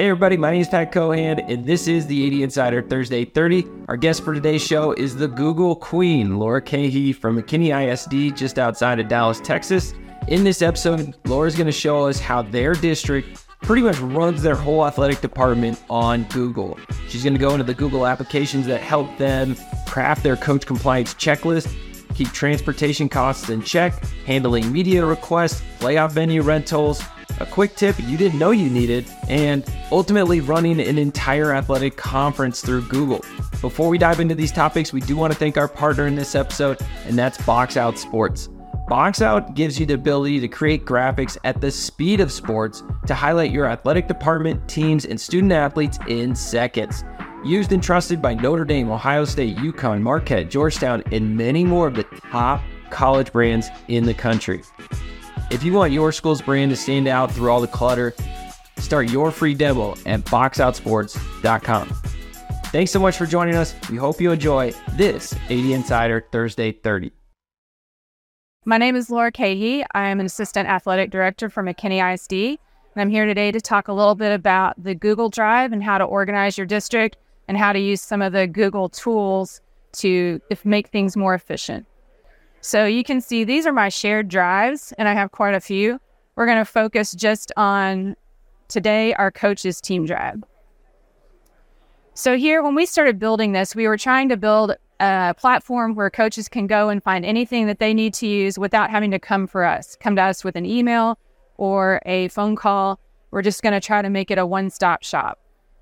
Hey everybody, my name is Pat Cohan, and this is the AD Insider Thursday 30. Our guest for today's show is the Google Queen, Laura Keahey from McKinney ISD, just outside of Dallas, Texas. In this episode, Laura's going to show us how their district pretty much runs their whole athletic department on Google. She's going to go into the Google applications that help them craft their coach compliance checklist, keep transportation costs in check, handling media requests, playoff venue rentals, a quick tip you didn't know you needed, and ultimately running an entire athletic conference through Google. Before we dive into these topics, we do want to thank our partner in this episode, and that's Box Out Sports. Box Out gives you the ability to create graphics at the speed of sports to highlight your athletic department, teams, and student athletes in seconds. Used and trusted by Notre Dame, Ohio State, UConn, Marquette, Georgetown, and many more of the top college brands in the country. If you want your school's brand to stand out through all the clutter, start your free demo at boxoutsports.com. Thanks so much for joining us. We hope you enjoy this AD Insider Thursday 30. My name is Laura Keahey. I am an assistant athletic director for McKinney ISD. And I'm here today to talk a little bit about the Google Drive and how to organize your district and how to use some of the Google tools to make things more efficient. So you can see these are my shared drives, and I have quite a few. We're going to focus just on today our coaches team drive. So here, when we started building this, we were trying to build a platform where coaches can go and find anything that they need to use without having to come for us, come to us with an email or a phone call. We're just going to try to make it a one-stop shop.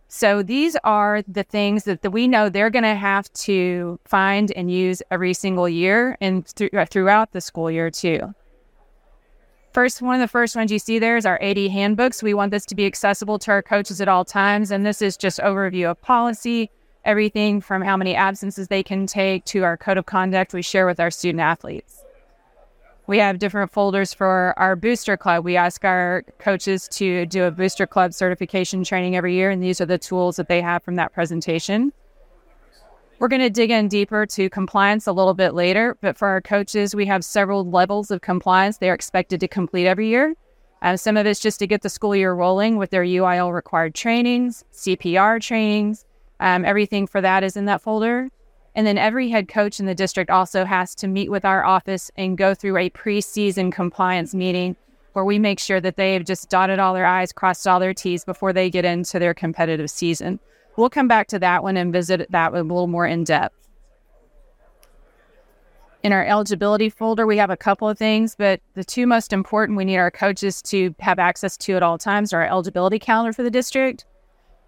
So these are the things that, we know they're going to have to find and use every single year and th- uh, throughout the school year too. First, one of the first ones you see there is our AD handbooks. We want this to be accessible to our coaches at all times, and this is just overview of policy, everything from how many absences they can take to our code of conduct we share with our student athletes. We have different folders for our booster club. We ask our coaches to do a booster club certification training every year, and these are the tools that they have from that presentation. We're going to dig in deeper to compliance a little bit later, but for our coaches, we have several levels of compliance they are expected to complete every year. Uh, some of it's just to get the school year rolling with their UIL required trainings, CPR trainings. Um, everything for that is in that folder. And then every head coach in the district also has to meet with our office and go through a preseason compliance meeting where we make sure that they've just dotted all their I's, crossed all their T's before they get into their competitive season. We'll come back to that one and visit that a little more in depth. In our eligibility folder, we have a couple of things, but the two most important we need our coaches to have access to at all times are our eligibility calendar for the district,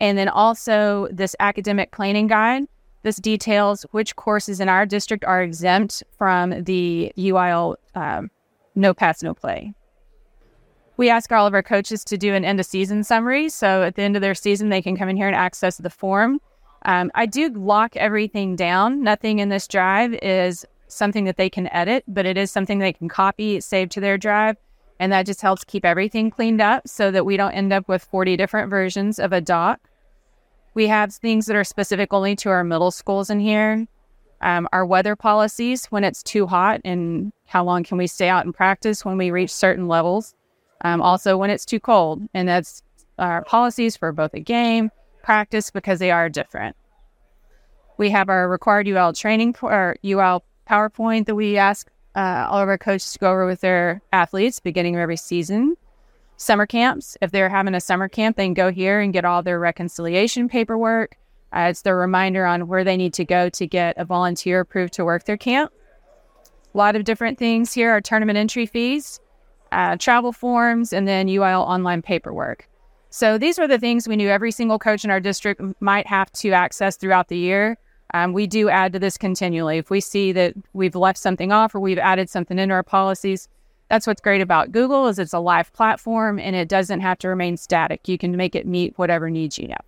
and then also this academic planning guide this details which courses in our district are exempt from the UIL um, no pass, no play. We ask all of our coaches to do an end of season summary. So at the end of their season, they can come in here and access the form. Um, I do lock everything down. Nothing in this drive is something that they can edit, but it is something they can copy, save to their drive. And that just helps keep everything cleaned up so that we don't end up with 40 different versions of a doc. We have things that are specific only to our middle schools in here. Um, our weather policies when it's too hot and how long can we stay out and practice when we reach certain levels. Um, also, when it's too cold, and that's our policies for both a game, practice, because they are different. We have our required UIL training or UIL PowerPoint that we ask uh, all of our coaches to go over with their athletes beginning of every season summer camps. If they're having a summer camp, they can go here and get all their reconciliation paperwork. Uh, it's the reminder on where they need to go to get a volunteer approved to work their camp. A lot of different things here are tournament entry fees, uh, travel forms, and then UIL online paperwork. So these are the things we knew every single coach in our district might have to access throughout the year. Um, we do add to this continually. If we see that we've left something off or we've added something into our policies, that's what's great about Google is it's a live platform and it doesn't have to remain static. You can make it meet whatever needs you have.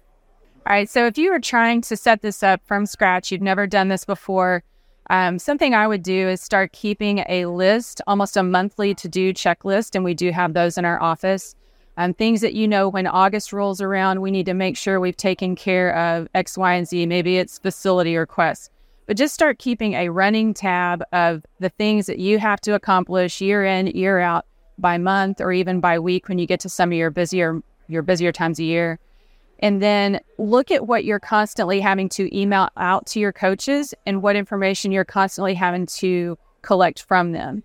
All right. So if you are trying to set this up from scratch, you've never done this before, um, something I would do is start keeping a list, almost a monthly to do checklist. And we do have those in our office. Um, things that you know when August rolls around, we need to make sure we've taken care of X, Y, and Z. Maybe it's facility requests but just start keeping a running tab of the things that you have to accomplish year in, year out by month or even by week when you get to some of your busier your busier times a year. And then look at what you're constantly having to email out to your coaches and what information you're constantly having to collect from them.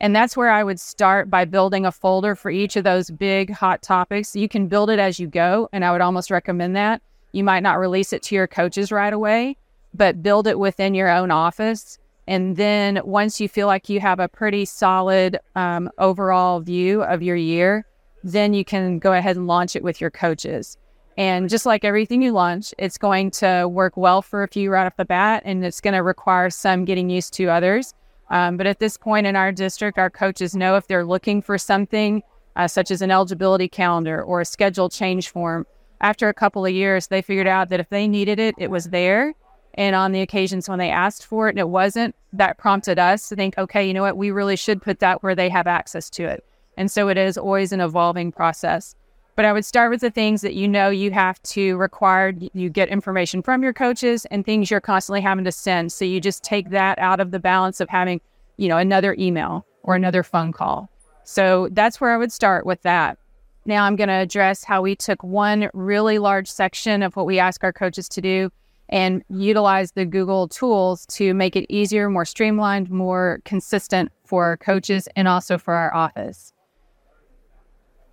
And that's where I would start by building a folder for each of those big hot topics. You can build it as you go, and I would almost recommend that. You might not release it to your coaches right away, but build it within your own office. And then once you feel like you have a pretty solid um, overall view of your year, then you can go ahead and launch it with your coaches. And just like everything you launch, it's going to work well for a few right off the bat, and it's going to require some getting used to others. Um, but at this point in our district, our coaches know if they're looking for something uh, such as an eligibility calendar or a schedule change form. After a couple of years, they figured out that if they needed it, it was there. And on the occasions when they asked for it and it wasn't, that prompted us to think, okay, you know what, we really should put that where they have access to it. And so it is always an evolving process. But I would start with the things that you know you have to require. You get information from your coaches and things you're constantly having to send. So you just take that out of the balance of having, you know, another email or another phone call. So that's where I would start with that. Now I'm going to address how we took one really large section of what we ask our coaches to do and utilize the Google tools to make it easier, more streamlined, more consistent for coaches and also for our office.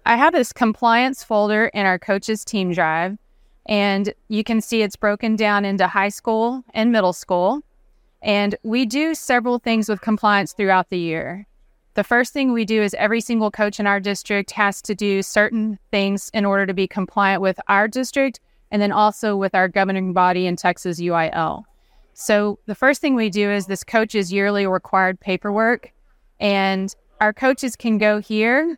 I have this compliance folder in our coaches team drive, and you can see it's broken down into high school and middle school. And we do several things with compliance throughout the year. The first thing we do is every single coach in our district has to do certain things in order to be compliant with our district and then also with our governing body in Texas UIL. So the first thing we do is this coach's yearly required paperwork. And our coaches can go here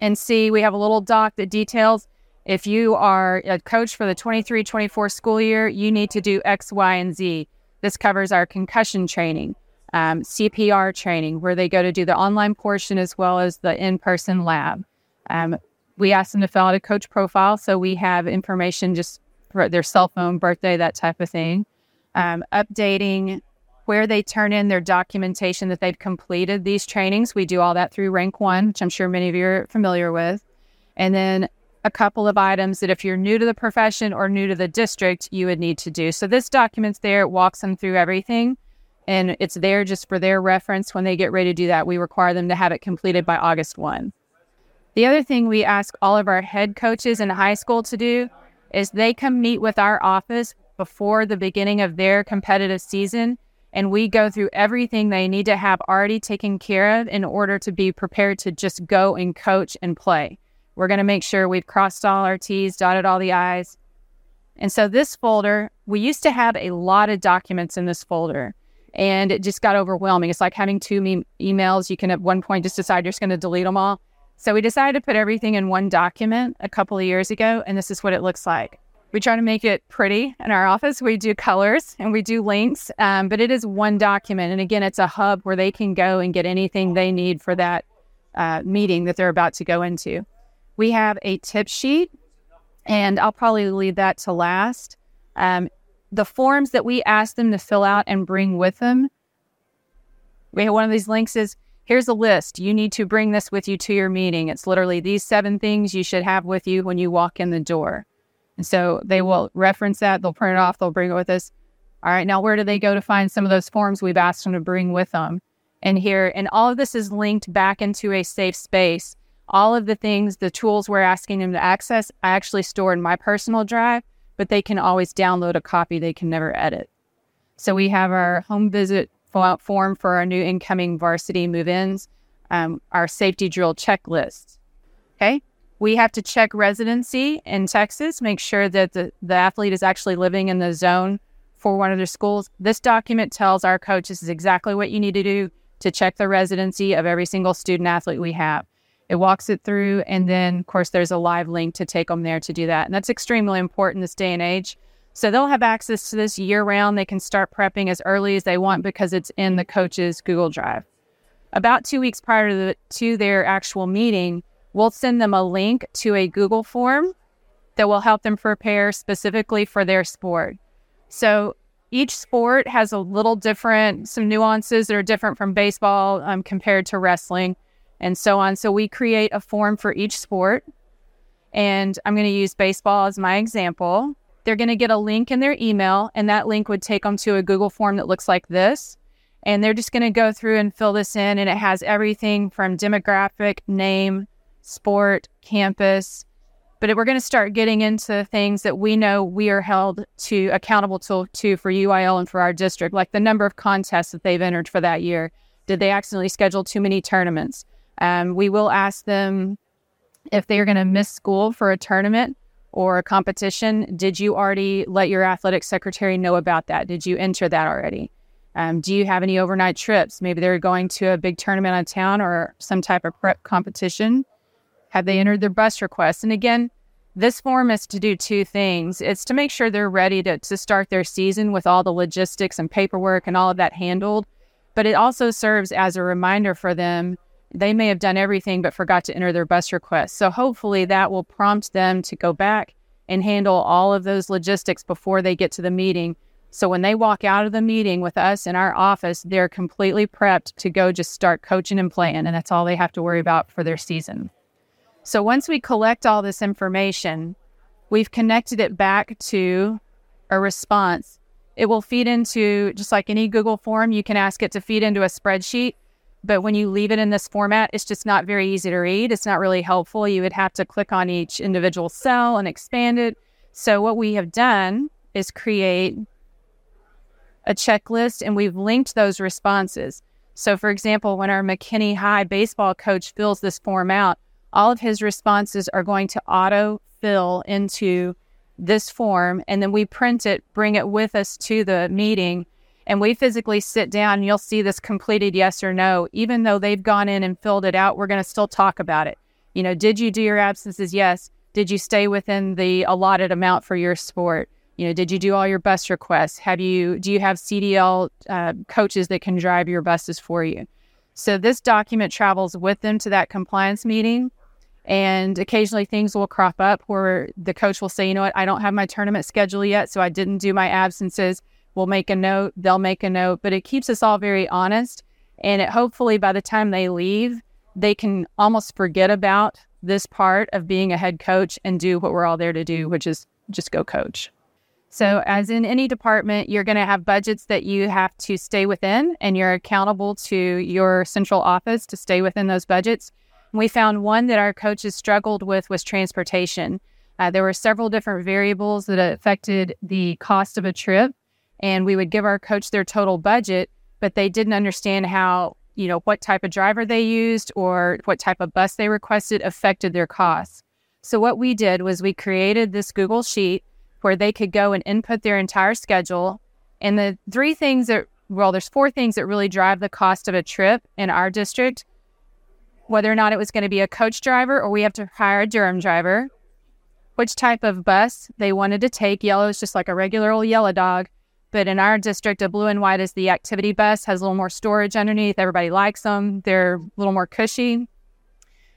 and see we have a little doc that details if you are a coach for the 23 24 school year, you need to do X, Y, and Z. This covers our concussion training, um, CPR training, where they go to do the online portion as well as the in person lab. Um, we ask them to fill out a coach profile so we have information just for their cell phone, birthday, that type of thing. Um, updating where they turn in their documentation that they've completed these trainings. We do all that through Rank One, which I'm sure many of you are familiar with. And then a couple of items that if you're new to the profession or new to the district, you would need to do. So this document's there, it walks them through everything. And it's there just for their reference. When they get ready to do that, we require them to have it completed by August 1. The other thing we ask all of our head coaches in high school to do is they come meet with our office before the beginning of their competitive season and we go through everything they need to have already taken care of in order to be prepared to just go and coach and play. We're going to make sure we've crossed all our T's, dotted all the I's. And so this folder, we used to have a lot of documents in this folder and it just got overwhelming. It's like having two emails. You can at one point just decide you're just going to delete them all. So we decided to put everything in one document a couple of years ago, and this is what it looks like. We try to make it pretty in our office. We do colors and we do links, um, but it is one document. And again, it's a hub where they can go and get anything they need for that uh, meeting that they're about to go into. We have a tip sheet, and I'll probably leave that to last. Um, the forms that we ask them to fill out and bring with them. We have one of these links is here's a list. You need to bring this with you to your meeting. It's literally these seven things you should have with you when you walk in the door. And so they will reference that, they'll print it off, they'll bring it with us. All right, now where do they go to find some of those forms we've asked them to bring with them? And here, and all of this is linked back into a safe space. All of the things, the tools we're asking them to access, I actually store in my personal drive, but they can always download a copy they can never edit. So we have our home visit form for our new incoming varsity move ins, um, our safety drill checklist. Okay, we have to check residency in Texas, make sure that the, the athlete is actually living in the zone for one of their schools. This document tells our coaches exactly what you need to do to check the residency of every single student athlete we have. It walks it through, and then, of course, there's a live link to take them there to do that. And that's extremely important this day and age. So they'll have access to this year round. They can start prepping as early as they want because it's in the coach's Google Drive. About two weeks prior to, the, to their actual meeting, We'll send them a link to a Google form that will help them prepare specifically for their sport. So each sport has a little different, some nuances that are different from baseball um, compared to wrestling and so on. So we create a form for each sport. And I'm going to use baseball as my example. They're going to get a link in their email, and that link would take them to a Google form that looks like this. And they're just going to go through and fill this in, and it has everything from demographic, name, sport, campus. But we're going to start getting into things that we know we are held to accountable to, to for UIL and for our district, like the number of contests that they've entered for that year. Did they accidentally schedule too many tournaments? Um, we will ask them if they are going to miss school for a tournament or a competition. Did you already let your athletic secretary know about that? Did you enter that already? Um, do you have any overnight trips? Maybe they're going to a big tournament on town or some type of prep competition. Have they entered their bus request? And again, this form is to do two things. It's to make sure they're ready to, to start their season with all the logistics and paperwork and all of that handled. But it also serves as a reminder for them they may have done everything but forgot to enter their bus request. So hopefully that will prompt them to go back and handle all of those logistics before they get to the meeting. So when they walk out of the meeting with us in our office, they're completely prepped to go just start coaching and playing. And that's all they have to worry about for their season. So once we collect all this information, we've connected it back to a response. It will feed into, just like any Google form, you can ask it to feed into a spreadsheet but when you leave it in this format, it's just not very easy to read. It's not really helpful. You would have to click on each individual cell and expand it. So, what we have done is create a checklist and we've linked those responses. So, for example, when our McKinney High baseball coach fills this form out, all of his responses are going to auto fill into this form. And then we print it, bring it with us to the meeting and we physically sit down you'll see this completed yes or no. Even though they've gone in and filled it out, we're going to still talk about it. You know, did you do your absences? Yes. Did you stay within the allotted amount for your sport? You know, did you do all your bus requests? Have you do you have CDL uh, coaches that can drive your buses for you? So this document travels with them to that compliance meeting. And occasionally things will crop up where the coach will say, you know what, I don't have my tournament schedule yet, so I didn't do my absences We'll make a note, they'll make a note, but it keeps us all very honest. And it hopefully by the time they leave, they can almost forget about this part of being a head coach and do what we're all there to do, which is just go coach. So, as in any department, you're going to have budgets that you have to stay within, and you're accountable to your central office to stay within those budgets. We found one that our coaches struggled with was transportation. Uh, there were several different variables that affected the cost of a trip and we would give our coach their total budget, but they didn't understand how, you know, what type of driver they used or what type of bus they requested affected their costs. So what we did was we created this Google sheet where they could go and input their entire schedule. And the three things that, well, there's four things that really drive the cost of a trip in our district whether or not it was going to be a coach driver or we have to hire a Durham driver, which type of bus they wanted to take. Yellow is just like a regular old yellow dog. But in our district, a blue and white is the activity bus, has a little more storage underneath. Everybody likes them. They're a little more cushy.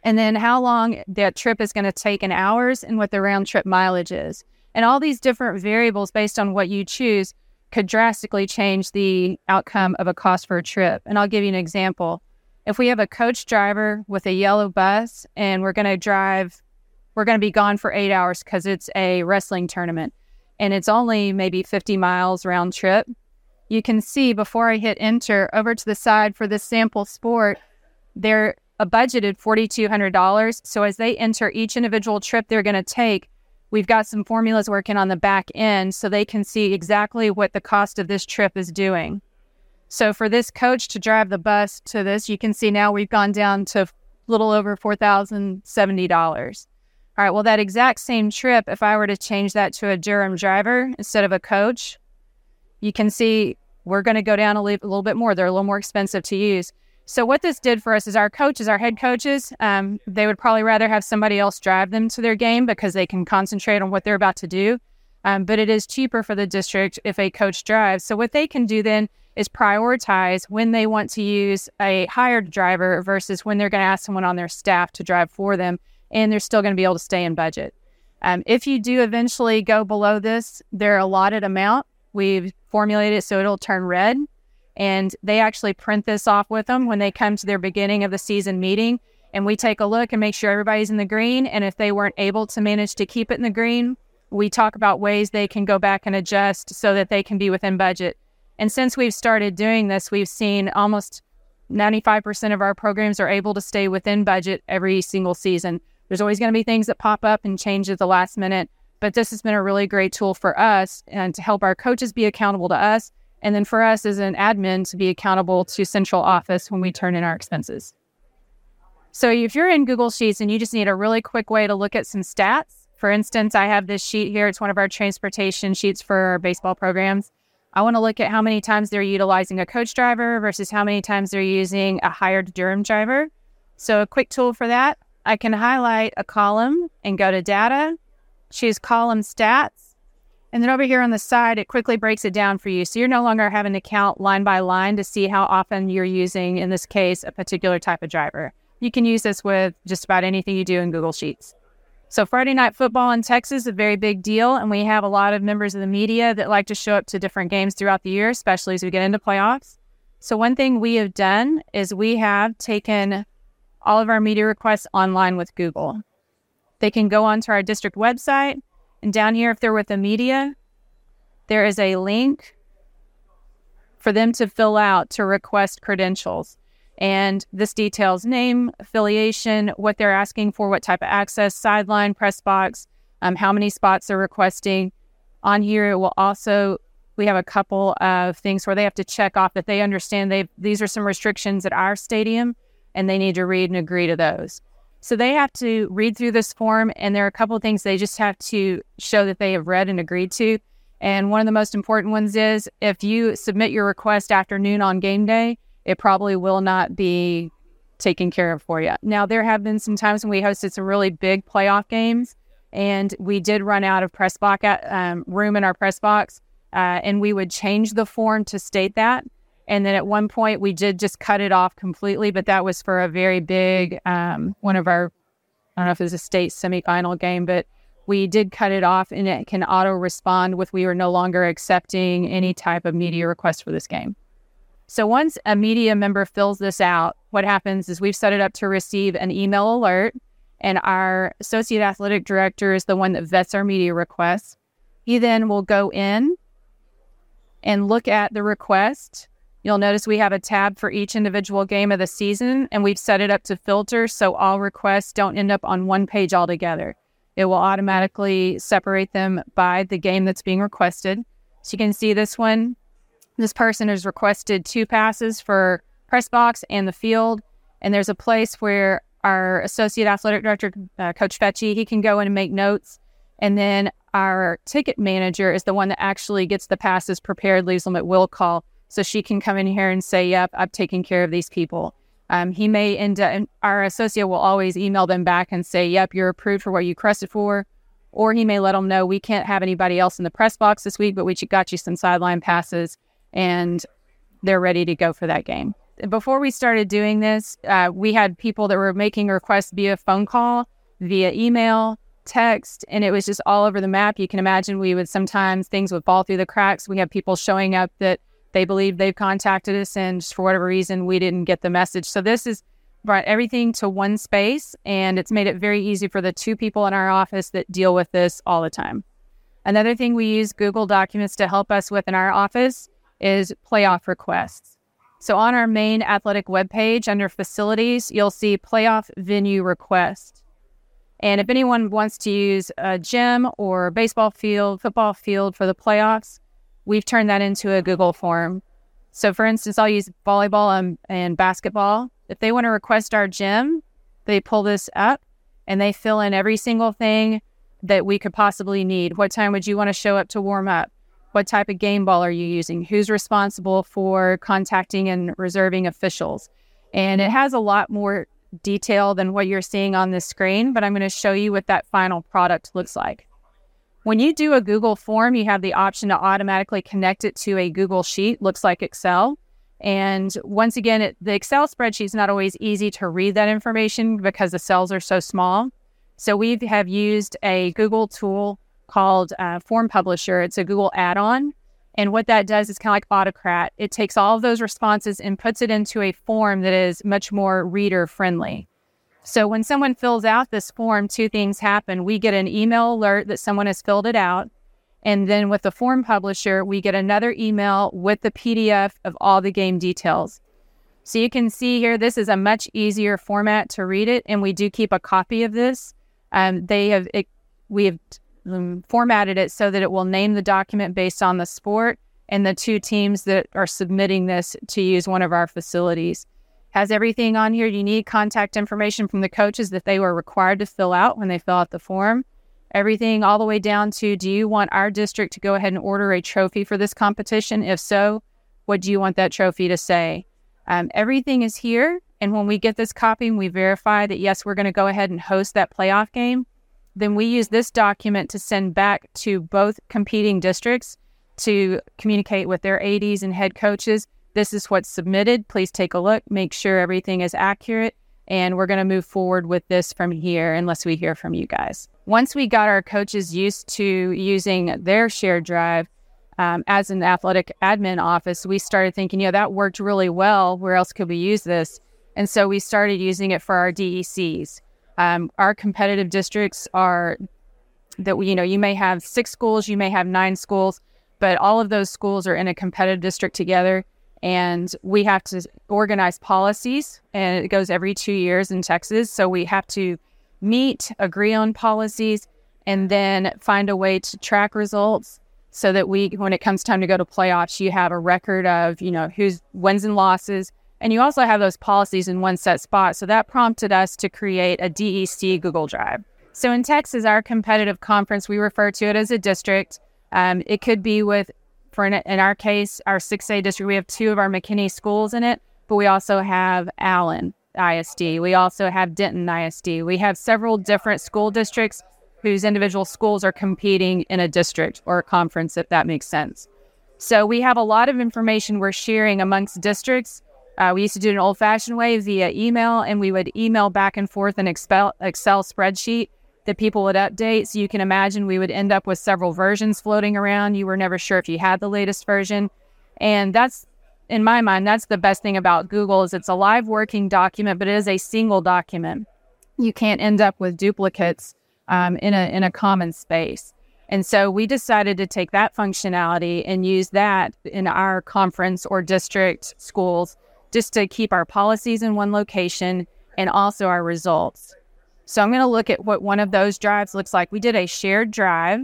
And then how long that trip is going to take in hours and what the round trip mileage is. And all these different variables based on what you choose could drastically change the outcome of a cost for a trip. And I'll give you an example. If we have a coach driver with a yellow bus and we're going to drive, we're going to be gone for eight hours because it's a wrestling tournament and it's only maybe 50 miles round trip, you can see before I hit enter over to the side for this sample sport, they're a budgeted $4,200. So as they enter each individual trip they're going to take, we've got some formulas working on the back end so they can see exactly what the cost of this trip is doing. So for this coach to drive the bus to this, you can see now we've gone down to a little over $4,070. All right, well, that exact same trip, if I were to change that to a Durham driver instead of a coach, you can see we're going to go down a, li- a, little bit more. They're a little more expensive to use. So, what this did for us is our coaches, our head coaches, um, they would probably rather have somebody else drive them to their game because they can concentrate on what they're about to do. Um, but it is cheaper for the district if a coach drives. So, what they can do then is prioritize when they want to use a hired driver versus when they're going to ask someone on their staff to drive for them and they're still going to be able to stay in budget. Um, if you do eventually go below this, their allotted amount, we've formulated it so it'll turn red. And they actually print this off with them when they come to their beginning of the season meeting. And we take a look and make sure everybody's in the green. And if they weren't able to manage to keep it in the green, we talk about ways they can go back and adjust so that they can be within budget. And since we've started doing this, we've seen almost 95% of our programs are able to stay within budget every single season. There's always going to be things that pop up and change at the last minute, but this has been a really great tool for us and to help our coaches be accountable to us. And then for us as an admin to be accountable to central office when we turn in our expenses. So if you're in Google Sheets and you just need a really quick way to look at some stats, for instance, I have this sheet here. It's one of our transportation sheets for our baseball programs. I want to look at how many times they're utilizing a coach driver versus how many times they're using a hired Durham driver. So, a quick tool for that, I can highlight a column and go to data, choose column stats, and then over here on the side, it quickly breaks it down for you. So, you're no longer having to count line by line to see how often you're using, in this case, a particular type of driver. You can use this with just about anything you do in Google Sheets. So Friday night football in Texas is a very big deal, and we have a lot of members of the media that like to show up to different games throughout the year, especially as we get into playoffs. So one thing we have done is we have taken all of our media requests online with Google. They can go onto our district website, and down here, if they're with the media, there is a link for them to fill out to request credentials. And this details name, affiliation, what they're asking for, what type of access, sideline, press box, um, how many spots they're requesting. On here, it will also we have a couple of things where they have to check off that they understand they these are some restrictions at our stadium, and they need to read and agree to those. So they have to read through this form, and there are a couple of things they just have to show that they have read and agreed to. And one of the most important ones is if you submit your request after noon on game day, it probably will not be taken care of for you. Now, there have been some times when we hosted some really big playoff games, and we did run out of press box um, room in our press box, uh, and we would change the form to state that. And then at one point, we did just cut it off completely, but that was for a very big um, one of our, I don't know if it was a state semifinal game, but we did cut it off, and it can auto respond with we are no longer accepting any type of media request for this game. So once a media member fills this out, what happens is we've set it up to receive an email alert, and our associate athletic director is the one that vets our media requests. He then will go in and look at the request. You'll notice we have a tab for each individual game of the season, and we've set it up to filter so all requests don't end up on one page altogether. It will automatically separate them by the game that's being requested. So you can see this one this person has requested two passes for press box and the field, and there's a place where our associate athletic director, uh, Coach Fetchy, he can go in and make notes, and then our ticket manager is the one that actually gets the passes prepared, leaves them at will call, so she can come in here and say, "Yep, I'm taking care of these people." Um, he may end up, and our associate will always email them back and say, "Yep, you're approved for what you requested for." Or he may let them know we can't have anybody else in the press box this week, but we got you some sideline passes and they're ready to go for that game. Before we started doing this, uh, we had people that were making requests via phone call, via email, text, and it was just all over the map. You can imagine we would sometimes things would fall through the cracks. We have people showing up that they believe they've contacted us, and for whatever reason, we didn't get the message. So this has brought everything to one space, and it's made it very easy for the two people in our office that deal with this all the time. Another thing we use Google Documents to help us with in our office is playoff requests. So on our main athletic webpage under facilities, you'll see playoff venue request. And if anyone wants to use a gym or baseball field, football field for the playoffs, we've turned that into a Google form. So for instance, I'll use volleyball and, and basketball. If they want to request our gym, they pull this up and they fill in every single thing that we could possibly need. What time would you want to show up to warm up? What type of game ball are you using? Who's responsible for contacting and reserving officials? And it has a lot more detail than what you're seeing on the screen, but I'm going to show you what that final product looks like. When you do a Google form, you have the option to automatically connect it to a Google Sheet, looks like Excel. And once again, it, the Excel spreadsheet is not always easy to read that information because the cells are so small. So we have used a Google tool called uh, Form Publisher. It's a Google add on. And what that does is kind of like Autocrat. It takes all of those responses and puts it into a form that is much more reader friendly. So when someone fills out this form, two things happen. We get an email alert that someone has filled it out. And then with the form publisher, we get another email with the PDF of all the game details. So you can see here, this is a much easier format to read it. And we do keep a copy of this. Um, they have, it, we have um, formatted it so that it will name the document based on the sport and the two teams that are submitting this to use one of our facilities has everything on here. You need contact information from the coaches that they were required to fill out when they fill out the form. Everything all the way down to do you want our district to go ahead and order a trophy for this competition? If so what do you want that trophy to say? Um, everything is here and when we get this copy and we verify that yes we're going to go ahead and host that playoff game then we use this document to send back to both competing districts to communicate with their ADs and head coaches this is what's submitted. Please take a look, make sure everything is accurate, and we're going to move forward with this from here unless we hear from you guys. Once we got our coaches used to using their shared drive, um, as an athletic admin office, we started thinking, you know, that worked really well. Where else could we use this? And so we started using it for our DECs. Um, our competitive districts are that we, you know, you may have six schools, you may have nine schools, but all of those schools are in a competitive district together and we have to organize policies and it goes every two years in texas. So we have to meet agree on policies and then find a way to track results so that we when it comes time to go to playoffs you have a record of you know who's wins and losses. And you also have those policies in one set spot. So that prompted us to create a dec google drive. So in texas our competitive conference we refer to it as a district. Um, it could be with for in, in our case, our 6A district, we have two of our McKinney schools in it, but we also have Allen ISD. We also have Denton ISD. We have several different school districts whose individual schools are competing in a district or a conference, if that makes sense. So we have a lot of information we're sharing amongst districts. Uh, we used to do it an old fashioned way via email, and we would email back and forth an Excel, Excel spreadsheet that people would update. So you can imagine we would end up with several versions floating around. You were never sure if you had the latest version. And that's, in my mind, that's the best thing about Google is it's a live working document, but it is a single document. You can't end up with duplicates um, in a in a common space. And so we decided to take that functionality and use that in our conference or district schools just to keep our policies in one location and also our results. So I'm going to look at what one of those drives looks like. We did a shared drive,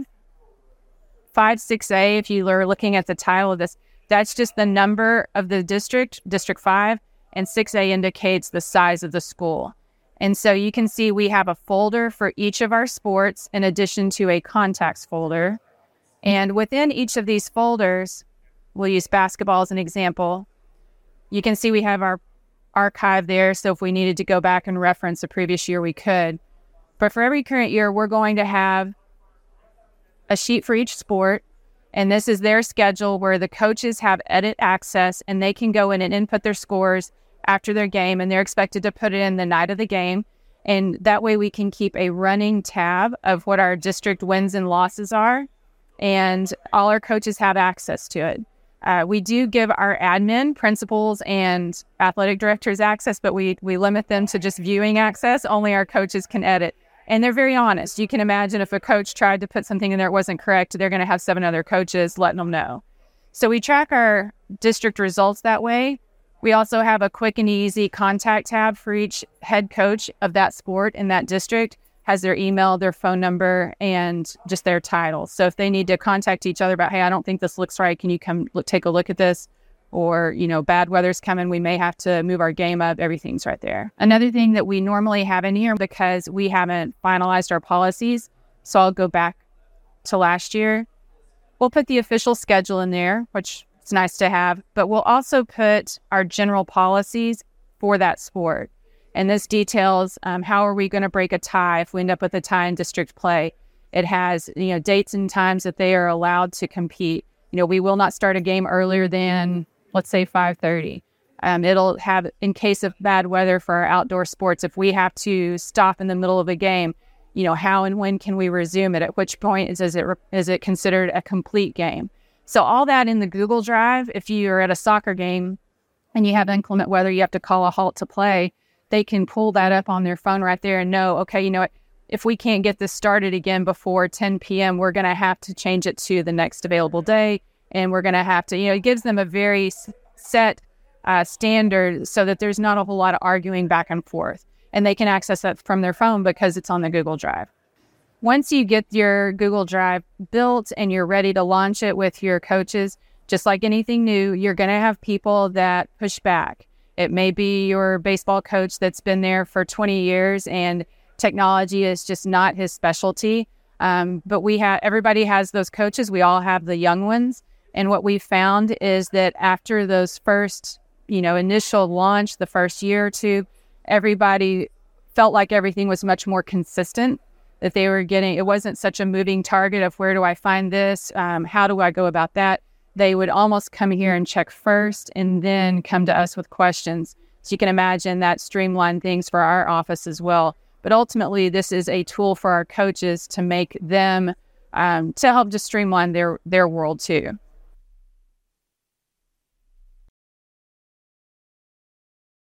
5 6A. If you are looking at the title of this, that's just the number of the district, District 5, and 6A indicates the size of the school. And so you can see we have a folder for each of our sports in addition to a contacts folder. And within each of these folders, we'll use basketball as an example. You can see we have our archive there. So if we needed to go back and reference a previous year, we could. But for every current year, we're going to have a sheet for each sport. And this is their schedule where the coaches have edit access and they can go in and input their scores after their game. And they're expected to put it in the night of the game. And that way we can keep a running tab of what our district wins and losses are. And all our coaches have access to it. Uh, we do give our admin, principals, and athletic directors access, but we we limit them to just viewing access. Only our coaches can edit, and they're very honest. You can imagine if a coach tried to put something in there that wasn't correct, they're going to have seven other coaches letting them know. So we track our district results that way. We also have a quick and easy contact tab for each head coach of that sport in that district has their email, their phone number, and just their title. So if they need to contact each other about, hey, I don't think this looks right, can you come look, take a look at this? Or, you know, bad weather's coming, we may have to move our game up. Everything's right there. Another thing that we normally have in here because we haven't finalized our policies, so I'll go back to last year. We'll put the official schedule in there, which is nice to have, but we'll also put our general policies for that sport. And this details um, how are we going to break a tie if we end up with a tie in district play. It has you know dates and times that they are allowed to compete. You know, we will not start a game earlier than let's say 5:30. Um, it'll have in case of bad weather for our outdoor sports. If we have to stop in the middle of a game, you know, how and when can we resume it? At which point is, is it is it considered a complete game? So all that in the Google Drive. If you are at a soccer game and you have inclement weather, you have to call a halt to play they can pull that up on their phone right there and know, okay, you know what? If we can't get this started again before 10 p.m., we're going to have to change it to the next available day. And we're going to have to, you know, it gives them a very set uh, standard so that there's not a whole lot of arguing back and forth. And they can access that from their phone because it's on the Google Drive. Once you get your Google Drive built and you're ready to launch it with your coaches, just like anything new, you're going to have people that push back. It may be your baseball coach that's been there for 20 years and technology is just not his specialty. Um, but we have everybody has those coaches. We all have the young ones. And what we found is that after those first, you know, initial launch, the first year or two, everybody felt like everything was much more consistent. That they were getting, it wasn't such a moving target of where do I find this? Um, how do I go about that? They would almost come here and check first and then come to us with questions. So you can imagine that streamlined things for our office as well. But ultimately, this is a tool for our coaches to make them um, to help just streamline their their world too.